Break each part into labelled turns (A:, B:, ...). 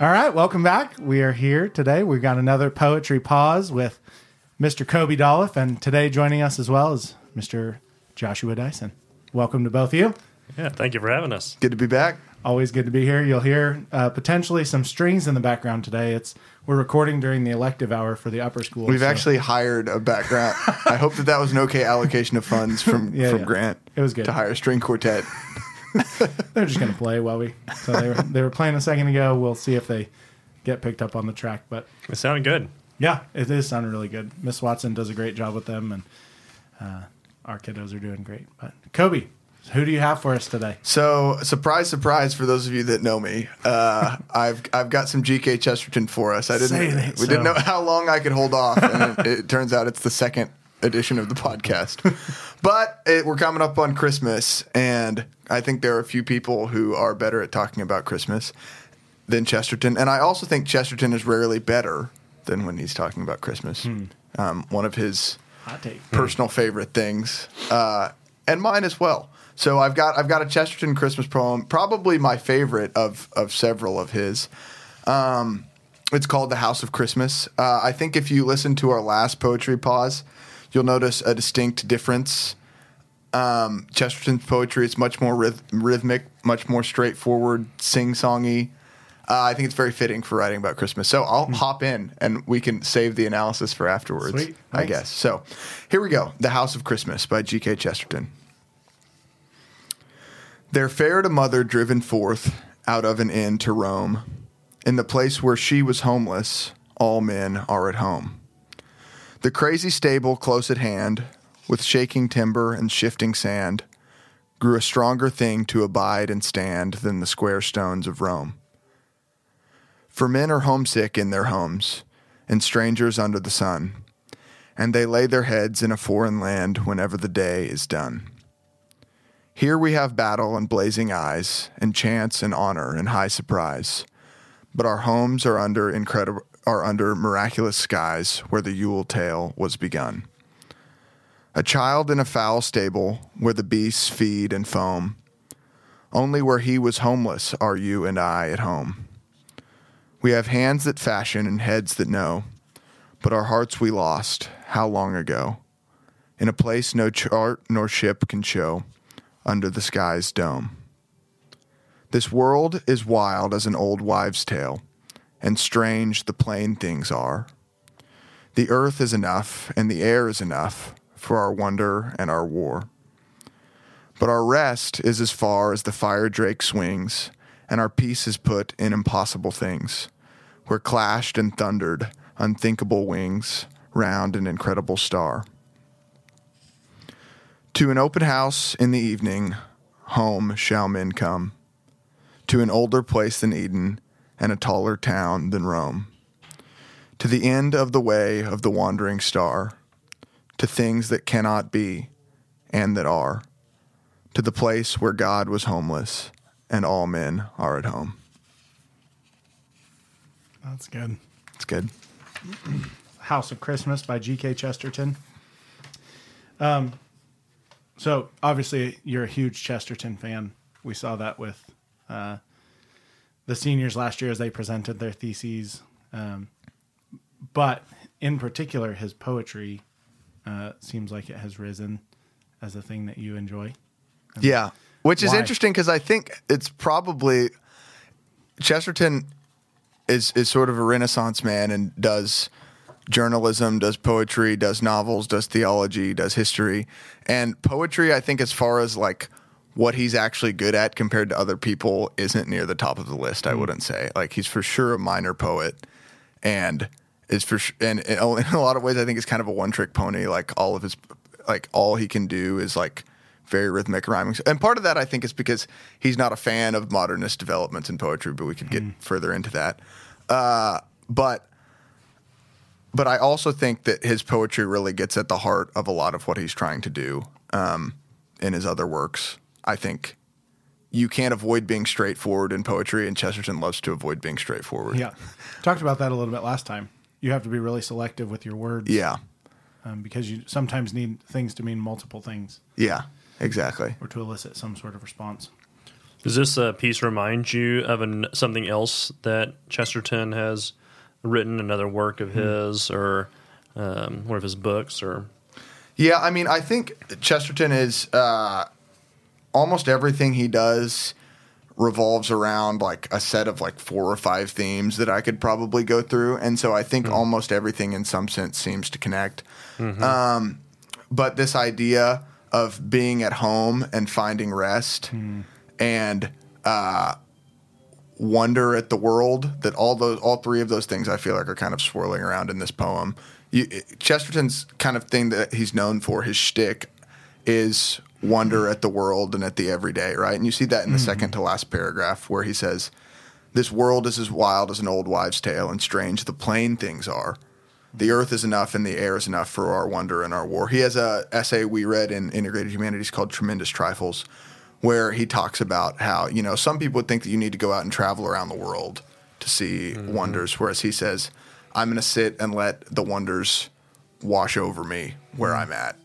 A: All right, welcome back. We are here today. We've got another poetry pause with Mr. Coby Dolloff, and today joining us as well is Mr. Joshua Dyson. Welcome to both of you.
B: Yeah, thank you for having us.
C: Good to be back.
A: Always good to be here. You'll hear uh, potentially some strings in the background today. It's we're recording during the elective hour for the upper school.
C: We've
A: so
C: actually hired a background. I hope that that was an okay allocation of funds from
A: Yeah,
C: from
A: yeah.
C: Grant.
A: It was good.
C: to hire a string quartet.
A: they're just going to play while we. So they were they were playing a second ago. We'll see if they get picked up on the track, but
B: It sounded good.
A: Yeah, it is sounding really good. Miss Watson does a great job with them, and uh, our kiddos are doing great. But Coby, who do you have for us today?
C: So surprise, surprise for those of you that know me, uh, I've I've got some GK Chesterton for us. I didn't
A: Say
C: we
A: so.
C: didn't know how long I could hold off, and it, it turns out it's the second edition of the podcast. but it, we're coming up on Christmas, and I think there are a few people who are better at talking about Christmas than Chesterton, and I also think Chesterton is rarely better than when he's talking about Christmas. Um, one of his
A: take.
C: personal favorite things, uh, and mine as well. So I've got I've got a Chesterton Christmas poem, probably my favorite of of several of his. Um, it's called "The House of Christmas." Uh, I think if you listen to our last poetry pause, you'll notice a distinct difference. Um, Chesterton's poetry is much more ryth- rhythmic, much more straightforward, sing-songy. Uh, I think it's very fitting for writing about Christmas. So I'll hop in and we can save the analysis for afterwards,
A: Sweet.
C: I guess. So here we go The House of Christmas by G.K. Chesterton. There fared a mother driven forth out of an inn to Rome. In the place where she was homeless, all men are at home. The crazy stable close at hand, with shaking timber and shifting sand, grew a stronger thing to abide and stand than the square stones of Rome. For men are homesick in their homes, and strangers under the sun, and they lay their heads in a foreign land whenever the day is done. Here we have battle and blazing eyes, and chance and honor and high surprise. But our homes are under incredible are under miraculous skies where the Yule tale was begun. A child in a foul stable where the beasts feed and foam. Only where he was homeless are you and I at home. We have hands that fashion and heads that know, but our hearts we lost how long ago? In a place no chart nor ship can show, under the sky's dome. This world is wild as an old wives' tale, and strange the plain things are. The earth is enough, and the air is enough for our wonder and our war. But our rest is as far as the fire drake swings, and our peace is put in impossible things, where clashed and thundered unthinkable wings round an incredible star. To an open house in the evening, home shall men come, to an older place than Eden, and a taller town than Rome, to the end of the way of the wandering star, to things that cannot be and that are, to the place where God was homeless and all men are at home.
A: That's good.
C: It's good.
A: House of Christmas by G.K. Chesterton. Um, so obviously you're a huge Chesterton fan. We saw that with uh, the seniors last year as they presented their theses. Um, but in particular, his poetry uh, seems like it has risen as a thing that you enjoy.
C: Yeah, which is
A: Why?
C: interesting because I think it's probably Chesterton is is sort of a Renaissance man and does journalism, does poetry, does novels, does theology, does history, and poetry. I think as far as like what he's actually good at compared to other people isn't near the top of the list. I wouldn't say like he's for sure a minor poet and is for and in a lot of ways I think it's kind of a one trick pony. Like all of his like all he can do is like very rhythmic rhyming. And part of that I think is because he's not a fan of modernist developments in poetry, but we could get further into that. Uh, but but I also think that his poetry really gets at the heart of a lot of what he's trying to do um, in his other works. I think you can't avoid being straightforward in poetry, and Chesterton loves to avoid being straightforward.
A: Yeah. Talked about that a little bit last time. You have to be really selective with your words.
C: Yeah.
A: Um, because you sometimes need things to mean multiple things
C: Yeah. Exactly.
A: or to elicit some sort of response.
B: Does this uh, piece remind you of an, something else that Chesterton has written, another work of his, or um, one of his books, or
C: Yeah, I mean, I think Chesterton is uh, almost everything he does revolves around like a set of like four or five themes that I could probably go through, and so I think almost everything in some sense seems to connect. Um, but this idea of being at home and finding rest and uh, wonder at the world that all those all three of those things I feel like are kind of swirling around in this poem. You, Chesterton's kind of thing that he's known for his shtick is wonder at the world and at the everyday, right? And you see that in the mm-hmm. second to last paragraph where he says, "This world is as wild as an old wives' tale, and strange the plain things are. The earth is enough, and the air is enough for our wonder and our war." He has a essay we read in Integrated Humanities called "Tremendous Trifles." where he talks about how you know some people would think that you need to go out and travel around the world to see mm-hmm. wonders, whereas he says, "I'm going to sit and let the wonders wash over me where mm-hmm. I'm at."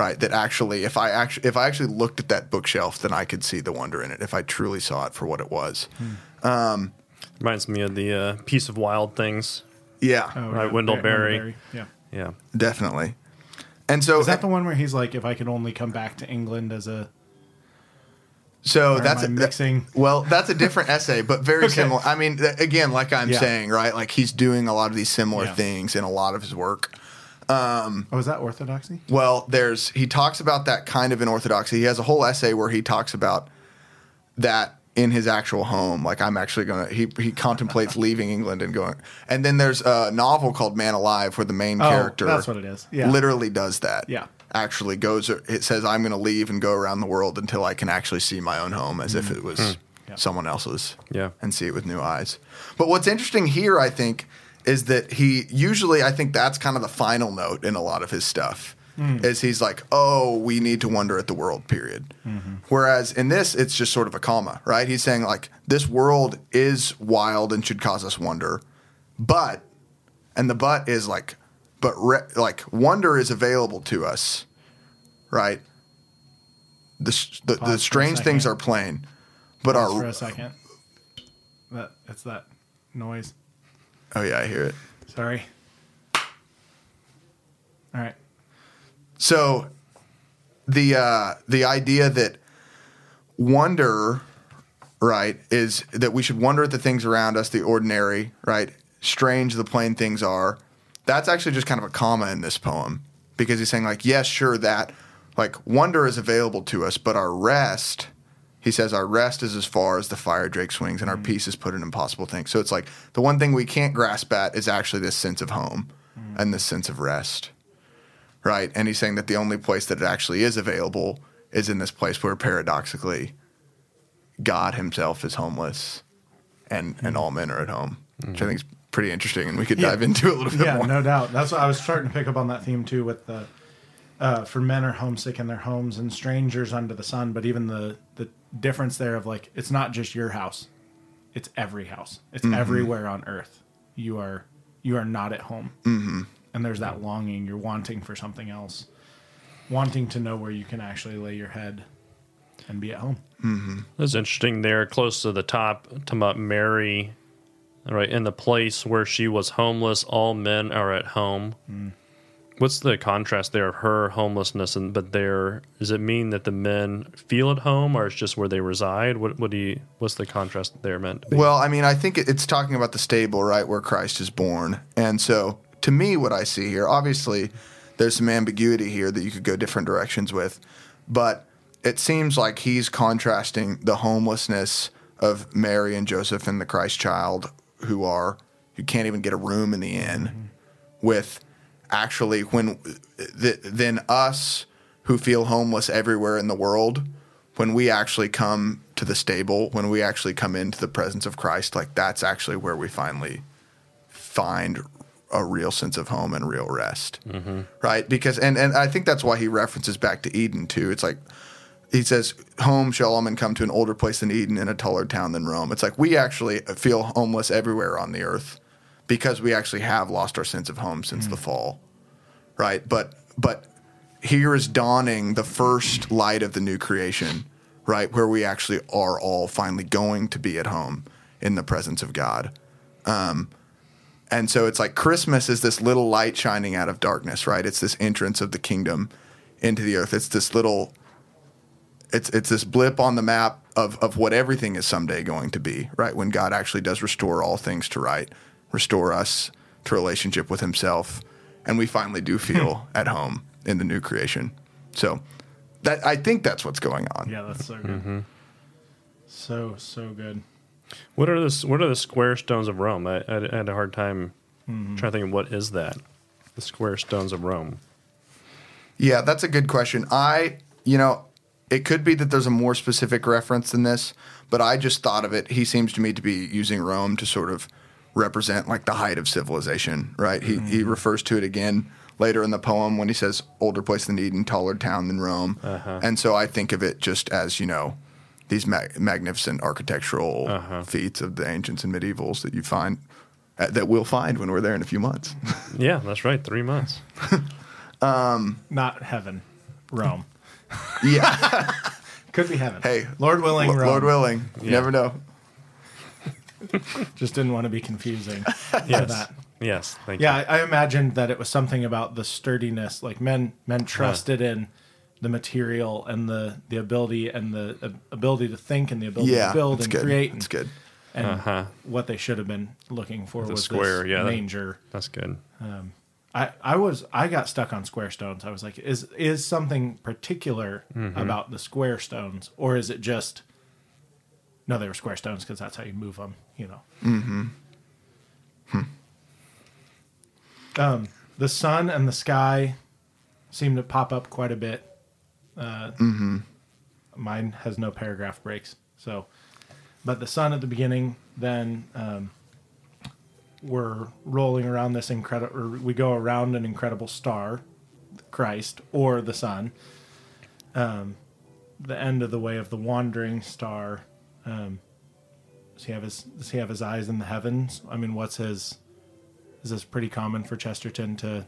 C: Right? That actually, if I actually if I actually looked at that bookshelf, then I could see the wonder in it. If I truly saw it for what it was.
B: reminds me of the uh, Peace of Wild Things.
C: Yeah,
A: Oh,
B: Right,
A: yeah,
B: Wendell
A: Ber-
B: Berry.
A: Berry, Yeah.
B: Yeah,
C: definitely. And so
A: Is that the one where he's like, if I could only come back to England as a
C: So
A: Or
C: that's
A: am I
C: a,
A: mixing?
C: well, that's a different essay, but very
A: Okay.
C: similar. I mean, th- again, like I'm
A: Yeah.
C: saying, right? Like he's doing a lot of these similar
A: Yeah.
C: things in a lot of his work.
A: Oh, is that orthodoxy?
C: Well, there's he talks about that kind of in orthodoxy. He has a whole essay where he talks about that in his actual home. Like I'm actually going to he he contemplates leaving England and going. And then there's a novel called Manalive where the main
A: Oh,
C: character
A: that's what it is. Yeah.
C: literally does that.
A: Yeah.
C: Actually goes it says I'm going to leave and go around the world until I can actually see my own home as if it was
A: Mm. Yeah.
C: someone else's.
B: Yeah.
C: And see it with new eyes. But what's interesting here I think is that he usually I think that's kind of the final note in a lot of his stuff. Hmm. Is he's like, oh, we need to wonder at the world, period. Mm-hmm. Whereas in this, it's just sort of a comma, right? He's saying, like, this world is wild and should cause us wonder. But, and the but is like, but re- like, wonder is available to us, right? The, the, the strange things are plain, but
A: Pause for a second. That it's that noise.
C: Oh, yeah, I hear it.
A: Sorry. All right.
C: So the uh, the idea that wonder, right, is that we should wonder at the things around us, the ordinary, right? Strange the plain things are. That's actually just kind of a comma in this poem because he's saying like, yes, sure that like wonder is available to us, but our rest. He says our rest is as far as the fire drake swings, and our mm. peace is put in impossible things. So it's like the one thing we can't grasp at is actually this sense of home mm. and this sense of rest right? And he's saying that the only place that it actually is available is in this place where paradoxically God himself is homeless and, and all men are at home, which I mm-hmm. think is pretty interesting. And we could
A: Yeah.
C: dive into it a little bit
A: Yeah,
C: more.
A: no doubt. That's what I was starting to pick up on that theme too. With the uh, for men are homesick in their homes and strangers under the sun. But even the the difference there of like it's not just your house, it's every house. It's
C: Mm-hmm.
A: everywhere on earth. You are you are not at home, mm-hmm. and there's that longing. You're wanting for something else, wanting to know where you can actually lay your head and be at home. Mm-hmm.
B: that's interesting. There, close to the top, talking about Mary, right in the place where she was homeless. All men are at home. What's the contrast there of her homelessness and but there does it mean that the men feel at home or it's just where they reside? What what do you what's the contrast there meant?
C: Well, I mean, I think it's talking about the stable, right, where Christ is born. And so, to me, what I see here, obviously, there's some ambiguity here that you could go different directions with, but it seems like he's contrasting the homelessness of Mary and Joseph and the Christ child, who are who can't even get a room in the inn, with actually when th- then us who feel homeless everywhere in the world when we actually come to the stable when we actually come into the presence of christ like that's actually where we finally find a real sense of home and real rest. Mm-hmm. Right? Because and and i think that's why he references back to eden too. It's like he says, "Home shall all men come to an older place than Eden, and a taller town than Rome." It's like we actually feel homeless everywhere on the earth because we actually have lost our sense of home since the fall, right? But but here is dawning the first light of the new creation, right? Where we actually are all finally going to be at home in the presence of God. Um, and so it's like Christmas is this little light shining out of darkness, right? It's this entrance of the kingdom into the earth. It's this little it's it's this blip on the map of of what everything is someday going to be, right? When God actually does restore all things to right, restore us to relationship with himself, and we finally do feel at home in the new creation. So that I think that's what's going on.
A: Yeah, that's so good. Mm-hmm. So so good.
B: What are the what are the square stones of Rome? I, I had a hard time mm-hmm. trying to think of what is that. The square stones of Rome.
C: Yeah, that's a good question. I, you know, it could be that there's a more specific reference than this, but I just thought of it. He seems to me to be using Rome to sort of represent like the height of civilization, right? He he mm-hmm. refers to it again later in the poem when he says older place than Eden, taller town than Rome. Uh-huh. And so I think of it just as, you know, these mag- magnificent architectural uh-huh. feats of the ancients and medievals that you find uh, that we'll find when we're there in a few months.
B: Yeah, that's right. Three months.
A: Um, Not heaven, Rome.
C: yeah.
A: Could be heaven.
C: Hey,
A: Lord willing,
C: Lo-
A: Rome.
C: Lord willing. You
B: Yeah.
C: never know.
A: Just didn't want to be confusing.
B: Yes.
A: that.
B: Yes. Thank
A: Yeah,
B: you.
A: I, I imagined that it was something about the sturdiness. Like men, men trusted in the material and the the ability and the uh, ability to think and the ability
C: Yeah.
A: to build
C: it's
A: and
C: good.
A: create.
C: It's
A: and,
C: good.
A: And
B: Uh-huh.
A: what they should have been looking for
B: The
A: was
B: square,
A: this
B: yeah, that-
A: manger.
B: That's good.
A: I, I was I got stuck on square stones. I was like, is is something particular
B: Mm-hmm.
A: about the square stones, or is it just no? They were square stones because that's how you move them. You know. Mm-hmm. Um, the sun and the sky seem to pop up quite a bit. Uh, Mine has no paragraph breaks, so. But the sun at the beginning, then um, we're rolling around this incredible, we go around an incredible star, Christ, or the sun. Um, the end of the way of the wandering star. Um, does he have his Does he have his eyes in the heavens? I mean, what's his? Is this pretty common for Chesterton to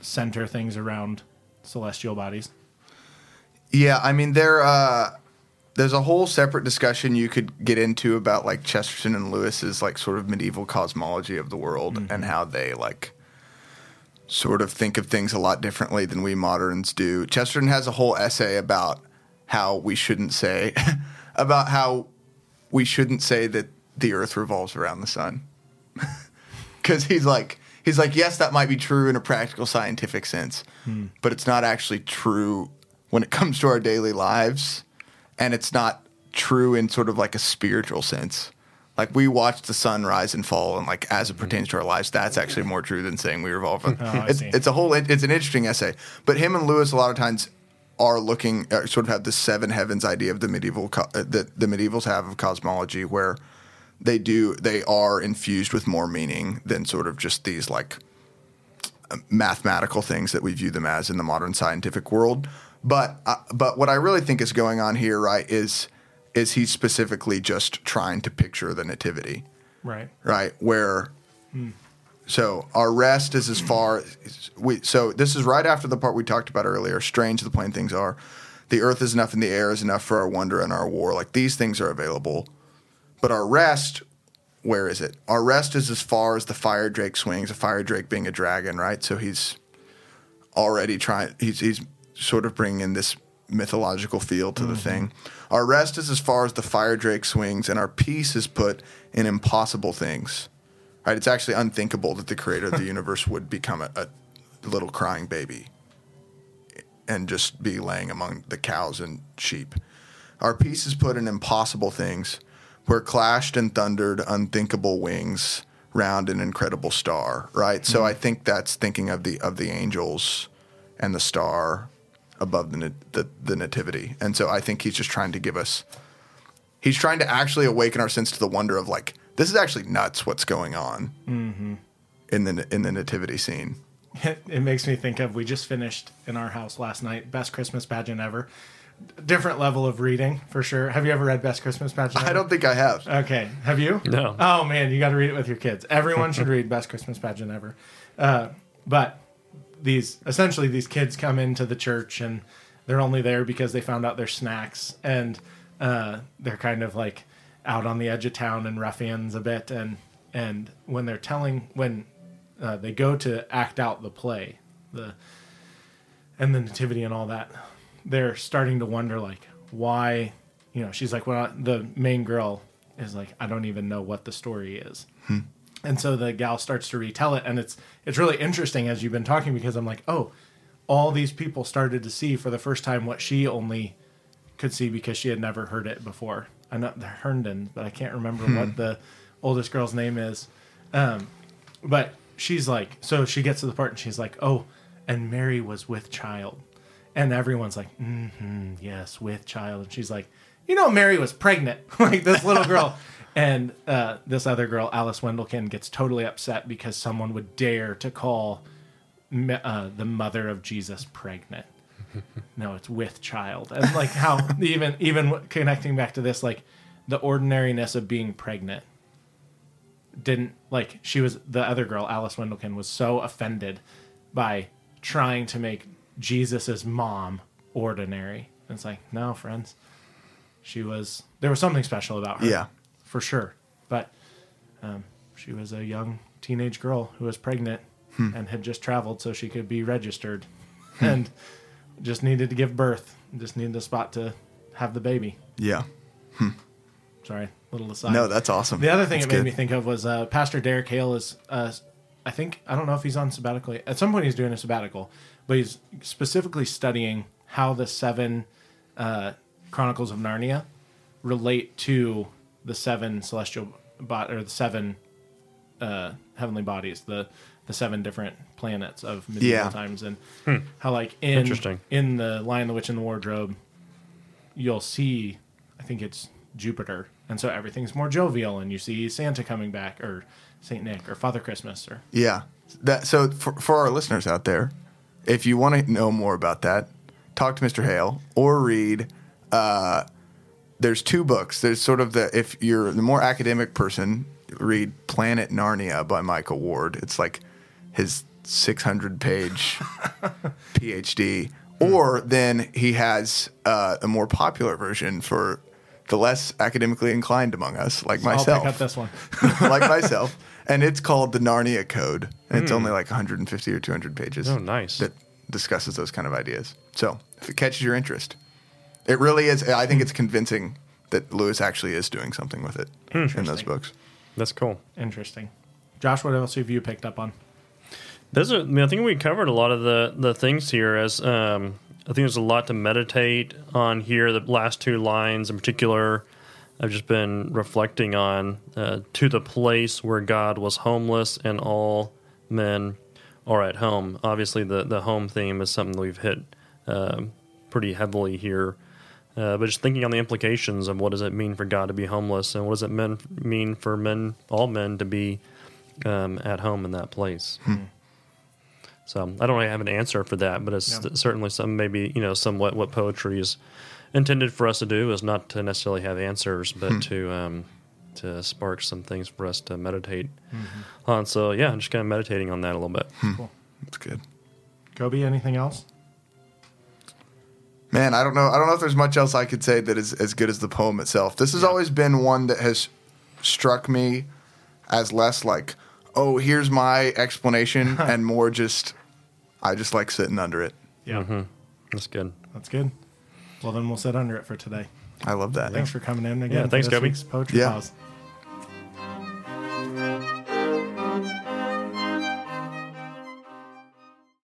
A: center things around celestial bodies?
C: Yeah, I mean there uh there's a whole separate discussion you could get into about like Chesterton and Lewis's like sort of medieval cosmology of the world and how they like sort of think of things a lot differently than we moderns do. Chesterton has a whole essay about how we shouldn't say about how we shouldn't say that the earth revolves around the sun. Cuz he's like he's like yes that might be true in a practical scientific sense, hmm. but it's not actually true when it comes to our daily lives and it's not true in sort of like a spiritual sense. Like we watch the sun rise and fall, and like as it hmm. pertains to our lives, that's actually more true than saying we revolve.
A: Oh,
C: it's, it's a whole. It, it's an interesting essay. But him and Lewis a lot of times are looking uh, sort of have the seven heavens idea of the medieval co- uh, that the medievals have of cosmology, where they do they are infused with more meaning than sort of just these like mathematical things that we view them as in the modern scientific world. But uh, but what I really think is going on here, right, is is he specifically just trying to picture the nativity,
A: Right.
C: right? Where so our rest is as far we so this is right after the part we talked about earlier. Strange the plain things are. The earth is enough and the air is enough for our wonder and our war. Like these things are available. But our rest, where is it? Our rest is as far as the fire drake swings, a fire drake being a dragon, right? So he's already trying, he's, he's sort of bringing in this mythological feel to the mm-hmm. thing. Our rest is as far as the fire drake swings, and our peace is put in impossible things, right? It's actually unthinkable that the creator of the universe would become a, a little crying baby and just be laying among the cows and sheep. Our peace is put in impossible things, where clashed and thundered unthinkable wings round an incredible star. Right. So hmm. I think that's thinking of the of the angels and the star above the, the the nativity. And so I think he's just trying to give us. He's trying to actually awaken our sense to the wonder of like this is actually nuts. What's going on in the in the nativity scene?
A: It, it makes me think of we just finished in our house last night best Christmas pageant ever. Different level of reading for sure. Have you ever read best Christmas pageant? Ever?
C: I don't think I have.
A: Okay, have you?
B: No.
A: Oh man, you got to read it with your kids. Everyone should read best Christmas pageant ever. Uh, but these essentially these kids come into the church and they're only there because they found out their snacks and uh, they're kind of like out on the edge of town and ruffians a bit and and when they're telling when uh, they go to act out the play the and the nativity and all that they're starting to wonder like why you know she's like well the main girl is like i don't even know what the story is. And so the gal starts to retell it and it's it's really interesting as you've been talking because i'm like oh all these people started to see for the first time what she only could see because she had never heard it before i know the herndon but i can't remember what the oldest girl's name is. Um, but she's like so she gets to the part and she's like oh and mary was with child. And everyone's like mm-hmm, yes with child. And she's like you know mary was pregnant like this little girl. And uh, this other girl alice Wendleken gets totally upset because someone would dare to call uh, the mother of jesus pregnant no it's with child. And like how even even connecting back to this like the ordinariness of being pregnant didn't like she was the other girl alice Wendleken was so offended by trying to make jesus's mom ordinary. And it's like no friends. She was there was something special about her.
C: Yeah.
A: for sure. But um, she was a young teenage girl who was pregnant
C: Hmm.
A: and had just traveled so she could be registered. And just needed to give birth just needed a spot to have the baby
C: Yeah.
A: sorry little aside
C: No, that's awesome.
A: the other thing
C: That's
A: it made
C: good.
A: me think of was uh, Pastor Derek Hale is, uh, I think, I don't know if he's on sabbatical. At some point, he's doing a sabbatical, but he's specifically studying how the seven uh, Chronicles of Narnia relate to the seven celestial bot or the seven uh, heavenly bodies, the the seven different planets of medieval
C: Yeah.
A: times, and how like in
B: Interesting.
A: in the Lion, the Witch, and the Wardrobe, you'll see, I think it's Jupiter, and so everything's more jovial, and you see Santa coming back, or Saint Nick, or Father Christmas, or
C: Yeah. That so for, for our listeners out there, if you want to know more about that, talk to Mr. Hale or read. Uh, there's two books. There's sort of the if you're the more academic person, read Planet Narnia by Michael Ward. It's like his 600 page PhD. Or then he has uh, a more popular version for the less academically inclined among us, like myself.
A: I'll
C: myself
A: pick up this one.
C: like myself, and it's called the Narnia Code. And It's only like 150 or 200 pages.
B: Oh, nice.
C: That discusses those kind of ideas. So if it catches your interest, it really is. I think it's convincing that Lewis actually is doing something with it in those books.
B: That's cool.
A: Interesting. Josh, what else have you picked up on?
B: Those are, I, mean, I think we covered a lot of the, the things here. As um, I think there's a lot to meditate on here. The last two lines in particular, I've just been reflecting on uh, to the place where God was homeless and all men are at home. Obviously, the the home theme is something we've hit um, pretty heavily here. Uh, but just thinking on the implications of what does it mean for God to be homeless, and what does it mean mean for men, all men, to be um, at home in that place. So I don't really have an answer for that, but it's
A: Yeah.
B: certainly some maybe you know somewhat what poetry is intended for us to do is not to necessarily have answers, but hmm. to um, to spark some things for us to meditate mm-hmm. on. So yeah, I'm just kind of meditating on that a little bit. Hmm.
A: Cool.
C: That's good.
A: Coby, anything else?
C: Man, I don't know. I don't know if there's much else I could say that is as good as the poem itself. This has always been one that has struck me as less like, oh, here's my explanation, and more just, I just like sitting under it.
A: Yeah. Mm-hmm.
B: That's good.
A: That's good. Well, then we'll sit under it for today.
C: I love that.
A: Thanks for coming in again.
B: Yeah, thanks,
A: for this
B: Coby.
A: week's Poetry
C: Yeah.
A: Pause.